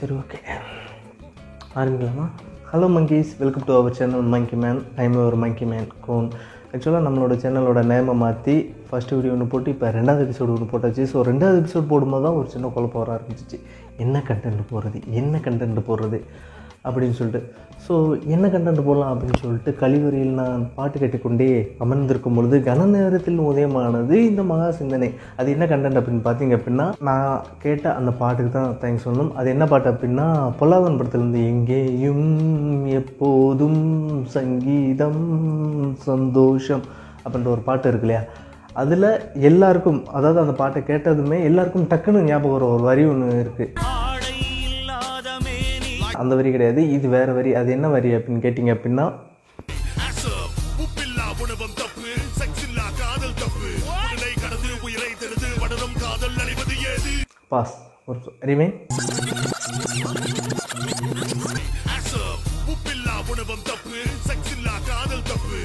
சரி ஓகே ஆரம்பிக்கலாமா? Hello monkeys welcome to our channel monkey man I'm ஒரு monkey man cone ஆக்சுவலாக நம்மளோட சேனலோட நேமை மாற்றி ஃபஸ்ட்டு வீடியோ ஒன்று போட்டு இப்போ ரெண்டாவது எபிசோடு ஒன்று போட்டாச்சு. ஸோ ரெண்டாவது எபிசோட் போடும்போது தான் ஒரு சின்ன குழப்பம் வர ஆரம்பிச்சிச்சு. என்ன கண்டென்ட் போடுறது? என்ன கண்டென்ட் போடுறது? அப்படின்னு சொல்லிட்டு. ஸோ என்ன கண்டென்ட் போடலாம் அப்படின்னு சொல்லிட்டு கழிவறையில் நான் பாட்டு கேட்டுக்கொண்டே அமர்ந்திருக்கும் பொழுது கன நேரத்தில் உதயமானது இந்த மகா சிந்தனை. அது என்ன கண்டென்ட் அப்படின்னு பார்த்தீங்க அப்படின்னா நான் கேட்ட அந்த பாட்டுக்கு தான் தேங்க்ஸ் சொல்லணும். அது என்ன பாட்டு அப்படின்னா பொல்லாதன் படத்துலேருந்து எங்கேயும் எப்போதும் சங்கீதம் சந்தோஷம் அப்படின்ற ஒரு பாட்டு இருக்கு இல்லையா? அதில் எல்லாருக்கும் அதாவது அந்த பாட்டை கேட்டதுமே எல்லாருக்கும் டக்குன்னு ஞாபகம் வர ஒரு வரி ஒன்று இருக்குது அந்த வரி கிடையாது இது வேற வரி அது என்ன வரி அப்படின்னு கேட்டிங்க அப்படின்னா கடந்து பாஸ். ஒரு ரிமே ஆசப் உப்பில்லா உணவம் தப்பு காதல் தப்பு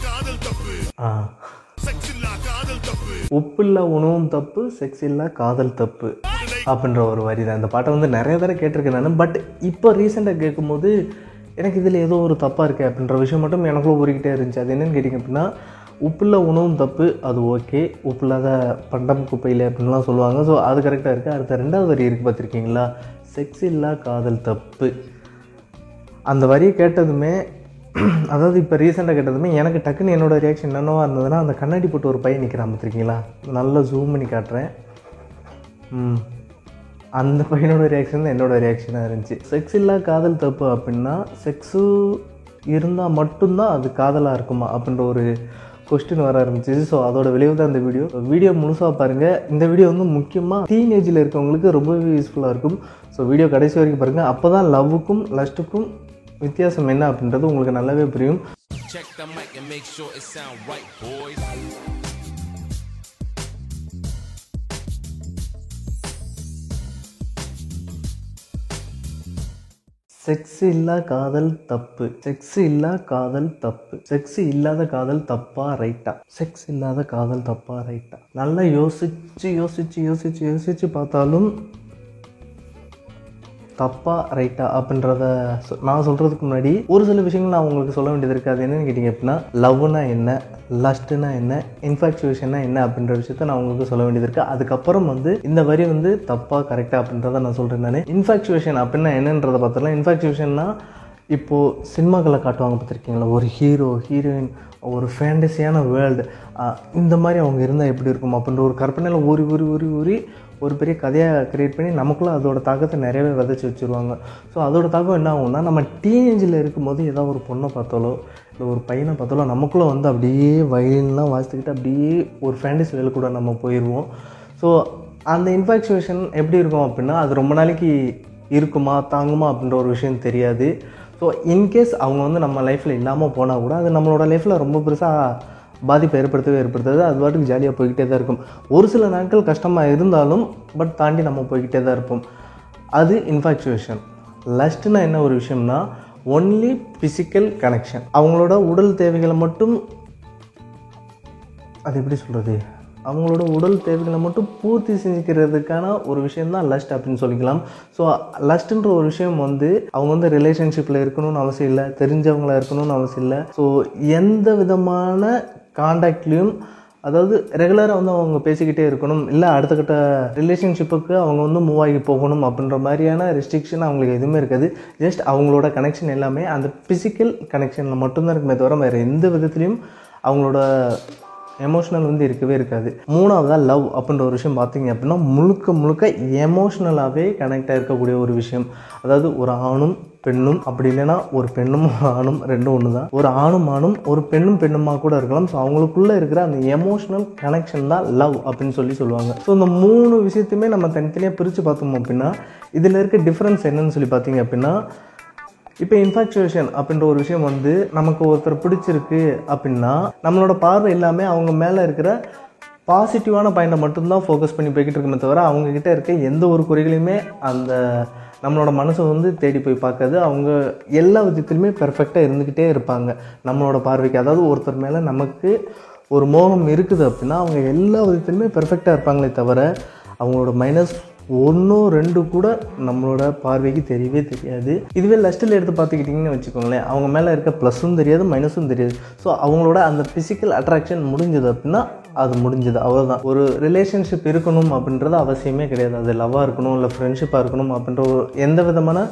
காதல் தப்பு ஆ. உப்பு காதல் உணவும் தப்பு செக்ஸ் இல்லா காதல் தப்பு அப்படின்ற ஒரு வரி தான் இந்த பாட்டை வந்து நிறைய தடவை கேட்டிருக்கேன் நான். பட் இப்போ ரீசெண்டாக கேட்கும்போது எனக்கு இதில் ஏதோ ஒரு தப்பாக இருக்குது அப்படின்ற விஷயம் மட்டும் எனக்குள்ள ஊறிக்கிட்டே இருந்துச்சு. அது என்னன்னு கேட்டிங்க அப்படின்னா உப்பில்லா உணவும் தப்பு அது ஓகே உப்பில்லாத பண்டம் குப்பையில் அப்படின்லாம் சொல்லுவாங்க. ஸோ அது கரெக்டாக இருக்குது அடுத்த ரெண்டாவது வரி இருக்குது பார்த்துருக்கீங்களா? செக்ஸ் இல்லா காதல் தப்பு. அந்த வரியை கேட்டதுமே அதாவது இப்போ ரீசெண்டாக கேட்டதுமே எனக்கு டக்குன்னு என்னோடய ரியாக்ஷன் என்னென்னவா இருந்ததுன்னா அந்த கண்ணாடி போட்டு ஒரு பையன் நிற்கிறான் பார்த்துருக்கீங்களா? நல்லா ஜூம் பண்ணி காட்டுறேன். அந்த பையனோட ரியாக்ஷன் தான் என்னோட ரியாக்ஷனாக இருந்துச்சு. செக்ஸ் இல்லா காதல் தப்பு அப்படின்னா செக்ஸு இருந்தால் மட்டும்தான் அது காதலாக இருக்குமா அப்படின்ற ஒரு கொஸ்டின் வர ஆரம்பிச்சிச்சு. ஸோ அதோட விளைவு தான் இந்த வீடியோ வீடியோ முழுசாக பாருங்கள் இந்த வீடியோ வந்து முக்கியமாக டீனேஜில் இருக்கவங்களுக்கு ரொம்பவே யூஸ்ஃபுல்லாக இருக்கும். ஸோ வீடியோ கடைசி வரைக்கும் பாருங்கள் அப்போ தான் லவ்வுக்கும் லஸ்ட்டுக்கும் வித்தியாசம் என்ன அப்படின்றது உங்களுக்கு நல்லாவே புரியும். செக்ஸ் இல்லா காதல் தப்பு. செக்ஸ் இல்லா காதல் தப்பு. செக்ஸ் இல்லாத காதல் தப்பா ரைட்டா செக்ஸ் இல்லாத காதல் தப்பா ரைட்டா நல்லா யோசிச்சு யோசிச்சு யோசிச்சு யோசிச்சு பார்த்தாலும் தப்பா ரைட்டா அப்படின்றத சொ- நான் சொல்கிறதுக்கு முன்னாடி ஒரு சில விஷயங்கள் நான் உங்களுக்கு சொல்ல வேண்டியது இருக்குது அது என்னன்னு கேட்டிங்க அப்படின்னா லவ்னா என்ன லஸ்ட்னா என்ன இன்ஃபாக்சுவேஷன்னா என்ன அப்படின்ற விஷயத்த நான் உங்களுக்கு சொல்ல வேண்டியது இருக்குது அதுக்கப்புறம் வந்து இந்த வரி வந்து தப்பாக கரெக்டாக அப்படின்றத நான் சொல்கிறேன் நான். இன்ஃபாக்சுவேஷன் அப்படின்னா என்னன்றதை பார்த்தலாம் இன்ஃபாக்சுவேஷன்னா இப்போது சினிமாக்களை காட்டுவாங்க பார்த்துருக்கீங்களா? ஒரு ஹீரோ ஹீரோயின் ஒரு ஃபேண்டஸியான வேர்ல்டு இந்த மாதிரி அவங்க இருந்தால் எப்படி இருக்கும் அப்படின்ற ஒரு கற்பனையில் ஊறி ஊறி ஊறி ஊறி ஒரு பெரிய கதையாக க்ரியேட் பண்ணி நமக்குள்ளே அதோட தாக்கத்தை நிறையவே விதைச்சி வச்சுருவாங்க. ஸோ அதோட தாக்கம் என்ன ஆகும்னா நம்ம டீனேஜில் இருக்கும்போது ஏதாவது ஒரு பொண்ணை பார்த்தாலோ இல்லை ஒரு பையனை பார்த்தாலோ நமக்குள்ளே வந்து அப்படியே வயலின்லாம் வாசித்துக்கிட்டு அப்படியே ஒரு ஃபேண்டசி வேலை கூட நம்ம போயிடுவோம் ஸோ அந்த இன்ஃபாக்சுவேஷன் எப்படி இருக்கும் அப்படின்னா அது ரொம்ப நாளைக்கு இருக்குமா தாங்குமா அப்படின்ற ஒரு விஷயம் தெரியாது. ஸோ இன்கேஸ் அவங்க வந்து நம்ம லைஃப்பில் இல்லாமல் போனால் கூட அது நம்மளோட லைஃப்பில் ரொம்ப பெருசாக பாதிப்பை ஏற்படுத்தவே ஏற்படுத்தாது. அது பாட்டுக்கு ஜாலியாக போய்கிட்டே தான் இருக்கும். ஒரு சில நாட்கள் கஷ்டமாக இருந்தாலும் பட் தாண்டி நம்ம போய்கிட்டே தான் இருப்போம். அது இன்ஃபாக்சுவேஷன் லஸ்ட்னா என்ன ஒரு விஷயம்னா ஒன்லி ஃபிசிக்கல் கனெக்ஷன் அவங்களோட உடல் தேவைகளை மட்டும் அது எப்படி சொல்கிறது அவங்களோட உடல் தேவைகளை மட்டும் பூர்த்தி செஞ்சுக்கிறதுக்கான ஒரு விஷயம் தான் லஸ்ட் அப்படின்னு சொல்லிக்கலாம். ஸோ லஸ்ட்ன்ற ஒரு விஷயம் வந்து அவங்க வந்து ரிலேஷன்ஷிப்பில் இருக்கணும்னு அவசியம் இல்லை. தெரிஞ்சவங்களா இருக்கணும்னு அவசியம் இல்லை. ஸோ எந்த விதமான காண்டாக்ட்லேயும் அதாவது ரெகுலராக வந்து அவங்க பேசிக்கிட்டே இருக்கணும். இல்லை அடுத்த கட்ட ரிலேஷன்ஷிப்புக்கு அவங்க வந்து மூவ் ஆகி போகணும் அப்படின்ற மாதிரியான ரெஸ்ட்ரிக்ஷன் அவங்களுக்கு எதுவுமே இருக்காது. ஜஸ்ட் அவங்களோட கனெக்ஷன் எல்லாமே அந்த ஃபிசிக்கல் கனெக்ஷனில் மட்டும்தான் இருக்குமே தவிர வேறு எந்த விதத்துலையும் அவங்களோட எமோஷ்னல் வந்து இருக்கவே இருக்காது. மூணாவதாக லவ் அப்படின்ற ஒரு விஷயம் பார்த்தீங்க அப்படின்னா முழுக்க முழுக்க எமோஷ்னலாகவே கனெக்டாக இருக்கக்கூடிய ஒரு விஷயம். அதாவது ஒரு ஆணும் பெண்ணும் அப்படி இல்லைன்னா ஒரு பெண்ணும் ஆணும் ரெண்டும் ஒன்று தான் ஒரு ஆணும் ஆணும் ஒரு பெண்ணும் பெண்ணுமா கூட இருக்கலாம். ஸோ அவங்களுக்குள்ள இருக்கிற அந்த எமோஷனல் கனெக்ஷன் தான் லவ் அப்படின்னு சொல்லி சொல்லுவாங்க. ஸோ இந்த மூணு விஷயத்தையுமே நம்ம தனித்தனியாக பிரித்து பார்த்தோம் அப்படின்னா இதில் இருக்க டிஃப்ரென்ஸ் என்னன்னு சொல்லி பார்த்தீங்க அப்படின்னா இப்போ இன்ஃபாக்சுவேஷன் அப்படின்ற ஒரு விஷயம் வந்து நமக்கு ஒருத்தர் பிடிச்சிருக்கு அப்படின்னா நம்மளோட பார்வை எல்லாமே அவங்க மேலே இருக்கிற பாசிட்டிவான பாயிண்டை மட்டும்தான் ஃபோக்கஸ் பண்ணி போய்கிட்டு இருக்குமே தவிர அவங்கக்கிட்ட இருக்க எந்த ஒரு குறைகளையுமே அந்த நம்மளோட மனசை வந்து தேடி போய் பார்க்காது அவங்க எல்லா விதத்துலையுமே பெர்ஃபெக்டாக இருந்துக்கிட்டே இருப்பாங்க. நம்மளோட பார்வைக்கு. அதாவது ஒருத்தர் மேலே நமக்கு ஒரு மோகம் இருக்குது அப்படின்னா அவங்க எல்லா விதத்துலையுமே பெர்ஃபெக்டாக இருப்பாங்களே தவிர அவங்களோட மைனஸ் ஒன்றோ ரெண்டு கூட நம்மளோட பார்வைக்கு தெரியவே தெரியாது. இதுவே லஸ்ட்டில் எடுத்து பார்த்துக்கிட்டிங்கன்னு வச்சுக்கோங்களேன். அவங்க மேலே இருக்க ப்ளஸ்ஸும் தெரியாது மைனஸும் தெரியாது. ஸோ அவங்களோட அந்த ஃபிசிக்கல் அட்ராக்ஷன் முடிஞ்சது அப்படின்னா அது முடிஞ்சது. அவ்வளோதான் ஒரு ரிலேஷன்ஷிப் இருக்கணும் அப்படின்றது அவசியமே கிடையாது. அது லவ்வாக இருக்கணும் இல்லை ஃப்ரெண்ட்ஷிப்பாக இருக்கணும் அப்படின்ற ஒரு எந்த விதமான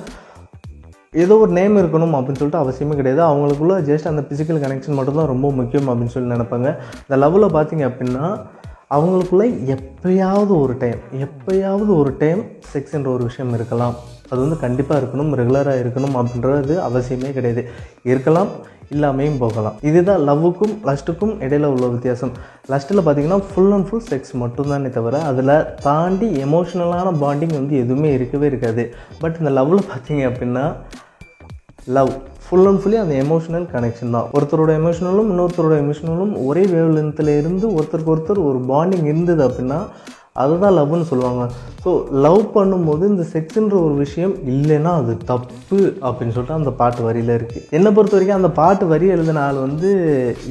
ஏதோ ஒரு நேம் இருக்கணும் அப்படின்னு சொல்லிட்டு அவசியமே கிடையாது. அவங்களுக்குள்ள ஜஸ்ட் அந்த ஃபிசிக்கல் கனெக்ஷன் மட்டும்தான் ரொம்ப முக்கியம் அப்படின்னு சொல்லி நினைப்பாங்க. இந்த லவ்வில் பார்த்தீங்க அப்படின்னா அவங்களுக்குள்ள எப்பயாவது ஒரு டைம் எப்பயாவது ஒரு டைம் செக்ஸ்ன்ற ஒரு விஷயம் இருக்கலாம். அது வந்து கண்டிப்பாக இருக்கணும் ரெகுலராக இருக்கணும் அப்படின்றது அவசியமே கிடையாது. இருக்கலாம். இல்லாமையும் போகலாம். இதுதான் லவ்வுக்கும் லஸ்ட்டுக்கும் இடையில உள்ள வித்தியாசம். லஸ்ட்டில் பார்த்தீங்கன்னா ஃபுல் அண்ட் ஃபுல் செக்ஸ் மட்டும்தானே தவிர அதில் தாண்டி எமோஷ்னலான பாண்டிங் வந்து எதுவுமே இருக்கவே இருக்காது. பட் இந்த லவ்வில் பார்த்தீங்க அப்படின்னா லவ் ஃபுல் அண்ட் ஃபுல்லி அந்த எமோஷனல் கனெக்ஷன் தான். ஒருத்தரோட எமோஷனலும் இன்னொருத்தரோட எமோஷனலும் ஒரே வேவ் லென்த்தில் இருந்து ஒருத்தருக்கு ஒருத்தர் ஒரு பாண்டிங் இருந்தது அப்படின்னா அதுதான் லவ்னு சொல்லுவாங்க. ஸோ லவ் பண்ணும்போது இந்த செக்ஸுன்ற ஒரு விஷயம் இல்லைன்னா அது தப்பு அப்படின்னு சொல்லிட்டு அந்த பாட்டு வரியில் இருக்குது என்னை பொறுத்த வரைக்கும் அந்த பாட்டு வரி எழுதின ஆள் வந்து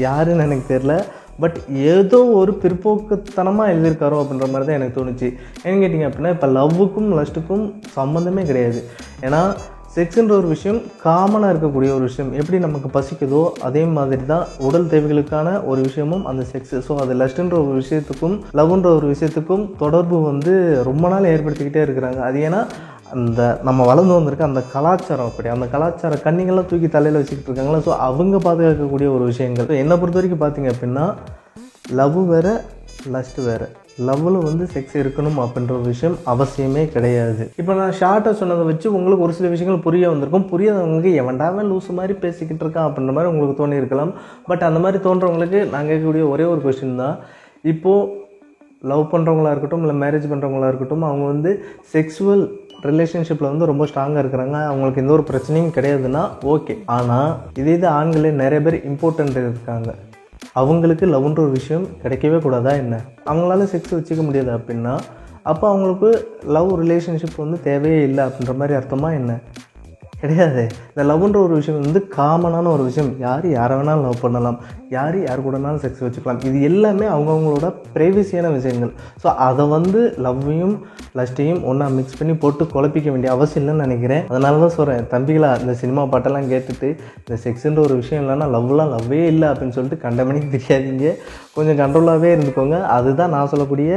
யாருன்னு எனக்கு தெரில பட் ஏதோ ஒரு பிற்போக்குத்தனமாக எழுதியிருக்காரோ அப்படின்ற மாதிரி தான் எனக்கு தோணுச்சு. ஏன்னு கேட்டிங்க அப்படின்னா இப்போ லவ்வுக்கும் லஸ்ட்டுக்கும் சம்மந்தமே கிடையாது. ஏன்னா செக்ஸுன்ற ஒரு விஷயம் காமனாக இருக்கக்கூடிய ஒரு விஷயம். எப்படி நமக்கு பசிக்குதோ அதே மாதிரி தான் உடல் தேவைகளுக்கான ஒரு விஷயமும் அந்த செக்ஸ் ஸோ அது லஸ்ட்ன்ற ஒரு விஷயத்துக்கும் லவ்ன்ற ஒரு விஷயத்துக்கும் தொடர்பு வந்து ரொம்ப நாள் ஏற்படுத்திக்கிட்டே இருக்கிறாங்க. அது ஏன்னா அந்த நம்ம வளர்ந்து வந்திருக்க அந்த கலாச்சாரம் அப்படி. அந்த கலாச்சார கண்ணிங்கெல்லாம் தூக்கி தலையில் வச்சுக்கிட்டு இருக்காங்களா? ஸோ அவங்க பாதுகாக்கக்கூடிய ஒரு விஷயங்கள். என்னை பொறுத்த வரைக்கும் பார்த்தீங்க அப்படின்னா லவ் வேறு லஸ்ட் வேறு. லவ்வில் வந்து செக்ஸ் இருக்கணும் அப்படின்ற ஒரு விஷயம் அவசியமே கிடையாது. இப்போ நான் ஷார்ட்டாக சொன்னதை வச்சு உங்களுக்கு ஒரு சில விஷயங்கள் புரிய வந்திருக்கும். புரியாதவங்களுக்கு எவன்டாவே லூஸ் மாதிரி பேசிக்கிட்டு இருக்கான் அப்படின்ற மாதிரி உங்களுக்கு தோணி இருக்கலாம். பட் அந்த மாதிரி தோன்றவங்களுக்கு நான் கேட்கக்கூடிய ஒரே ஒரு கொஸ்டின் தான். இப்போது லவ் பண்ணுறவங்களா இருக்கட்டும் இல்லை மேரேஜ் பண்ணுறவங்களா இருக்கட்டும் அவங்க வந்து செக்ஸுவல் ரிலேஷன்ஷிப்பில் வந்து ரொம்ப ஸ்ட்ராங்காக இருக்கிறாங்க. அவங்களுக்கு எந்த ஒரு பிரச்சனையும் கிடையாதுன்னா ஓகே ஆனால் இதே இது ஆண்களே நிறைய பேர் இம்பார்ட்டண்ட் இருக்காங்க. அவங்களுக்கு லவ்ன்ற ஒரு விஷயம் கிடைக்கவே கூடாதா என்ன? அவங்களால செக்ஸ் வச்சுக்க முடியாது அப்படின்னா அப்போ அவங்களுக்கு லவ் ரிலேஷன்ஷிப் வந்து தேவையே இல்லை அப்படின்ற மாதிரி அர்த்தமாக என்ன? கிடையாது. இந்த லவ்ன்ற ஒரு விஷயம் வந்து காமனான ஒரு விஷயம். யார் யாரை வேணாலும் லவ் பண்ணலாம். யார் யார் கூடனாலும் செக்ஸ் வச்சுக்கலாம். இது எல்லாமே அவங்கவுங்களோட ப்ரைவசியான விஷயங்கள். ஸோ அதை வந்து லவ்வையும் லஸ்ட்டையும் ஒன்றா மிக்ஸ் பண்ணி போட்டு குழப்பிக்க வேண்டிய அவசியம் இல்லைன்னு நினைக்கிறேன். அதனால தான் சொல்கிறேன் தம்பிகளா இந்த சினிமா பாட்டெல்லாம் கேட்டுட்டு இந்த செக்ஸுன்ற ஒரு விஷயம் இல்லைன்னா லவ்லாம் லவ்வே இல்லை அப்படின்னு சொல்லிட்டு கண்டமணிக்கு தெரியாதீங்க. கொஞ்சம் கண்ட்ரோலாகவே இருந்துக்கோங்க. அதுதான் நான் சொல்லக்கூடிய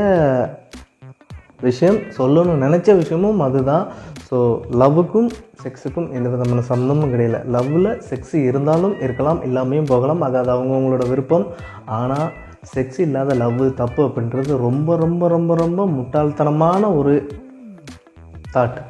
விஷயம் சொல்லணும்னு நினச்ச விஷயமும் அதுதான். ஸோ லவ்வுக்கும் செக்ஸுக்கும் எந்த விதமான சம்மந்தமும் கிடையாது லவ்வில் செக்ஸ் இருந்தாலும் இருக்கலாம் இல்லாமையும் போகலாம். அது அது அவங்கவுங்களோட விருப்பம். ஆனால் செக்ஸ் இல்லாத லவ் தப்பு அப்படின்றது ரொம்ப ரொம்ப ரொம்ப ரொம்ப முட்டாள்தனமான ஒரு தாட்